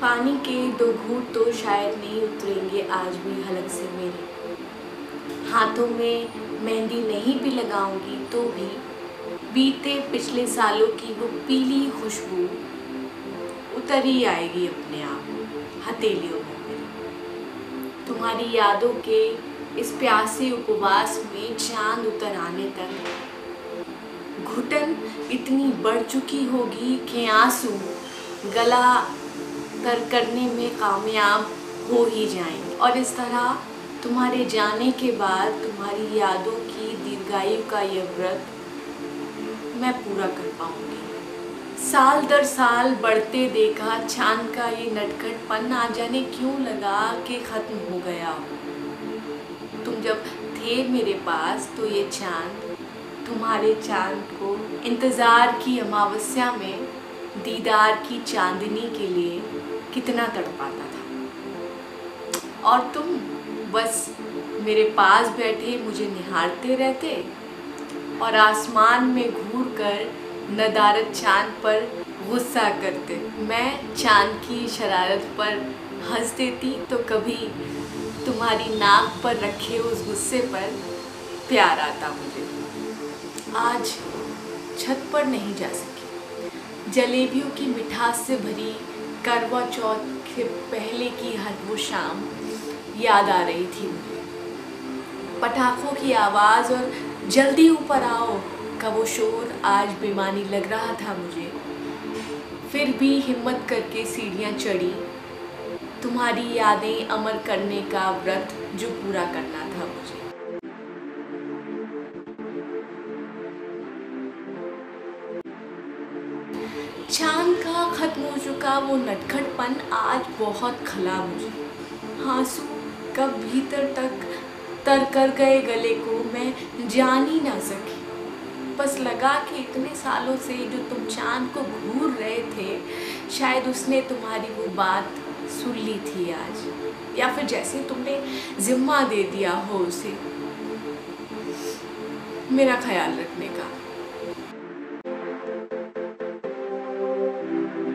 पानी के दो घूट तो शायद नहीं उतरेंगे, आज भी हलक से मेरे। हाथों में मेहंदी नहीं भी लगाऊँगी तो भी। बीते पिछले सालों की वो पीली खुशबू उतर ही आएगी अपने आप, हथेलियों में मेरे। तुम्हारी यादों के इस प्यासे उपवास में चाँद उतर आने तक। घुटन इतनी बढ़ चुकी होगी कि आँसू गला तर करने में कामयाब हो ही जाएँगे। और इस तरह तुम्हारे जाने के बाद तुम्हारी यादों की दीर्घायु का यह व्रत मैं पूरा कर पाऊँगी। साल दर साल बढ़ते देखा चाँद का ये नटखटपन आ जाने क्यों लगा कि ख़त्म हो गया हो। तुम जब थे मेरे पास तो ये चाँद तुम्हारे चाँद को इंतज़ार की अमावस्या में दीदार की चांदनी के लिए कितना तड़पाता था। और तुम बस मेरे पास बैठे, मुझे निहारते रहते और आसमान में घूर कर नदारत चाँद पर गुस्सा करते। मैं चाँद की शरारत पर हंस देती तो कभी तुम्हारी नाक पर रखे उस गुस्से पर प्यार आता मुझे। आज छत पर नहीं जा सकी। जलेबियों की मिठास से भरी करवा चौथ के पहले की हर वो शाम याद आ रही थी मुझे। पटाखों की आवाज़ और जल्दी ऊपर आओ का वो शोर आज बेमानी लग रहा था मुझे। फिर भी हिम्मत करके सीढ़ियाँ चढ़ी। तुम्हारी यादें अमर करने का व्रत जो पूरा करना था मुझे। चाँद का खत्म हो चुका वो नटखटपन आज बहुत खला मुझे। आँसू कब भीतर तक तर कर गए गले को, मैं जान ही ना सकी। बस लगा कि इतने सालों से जो तुम चाँद को घूर रहे थे, शायद उसने तुम्हारी वो बात सुन ली थी आज, या फिर जैसे तुमने जिम्मा दे दिया हो उसे। मेरा ख्याल रखने का।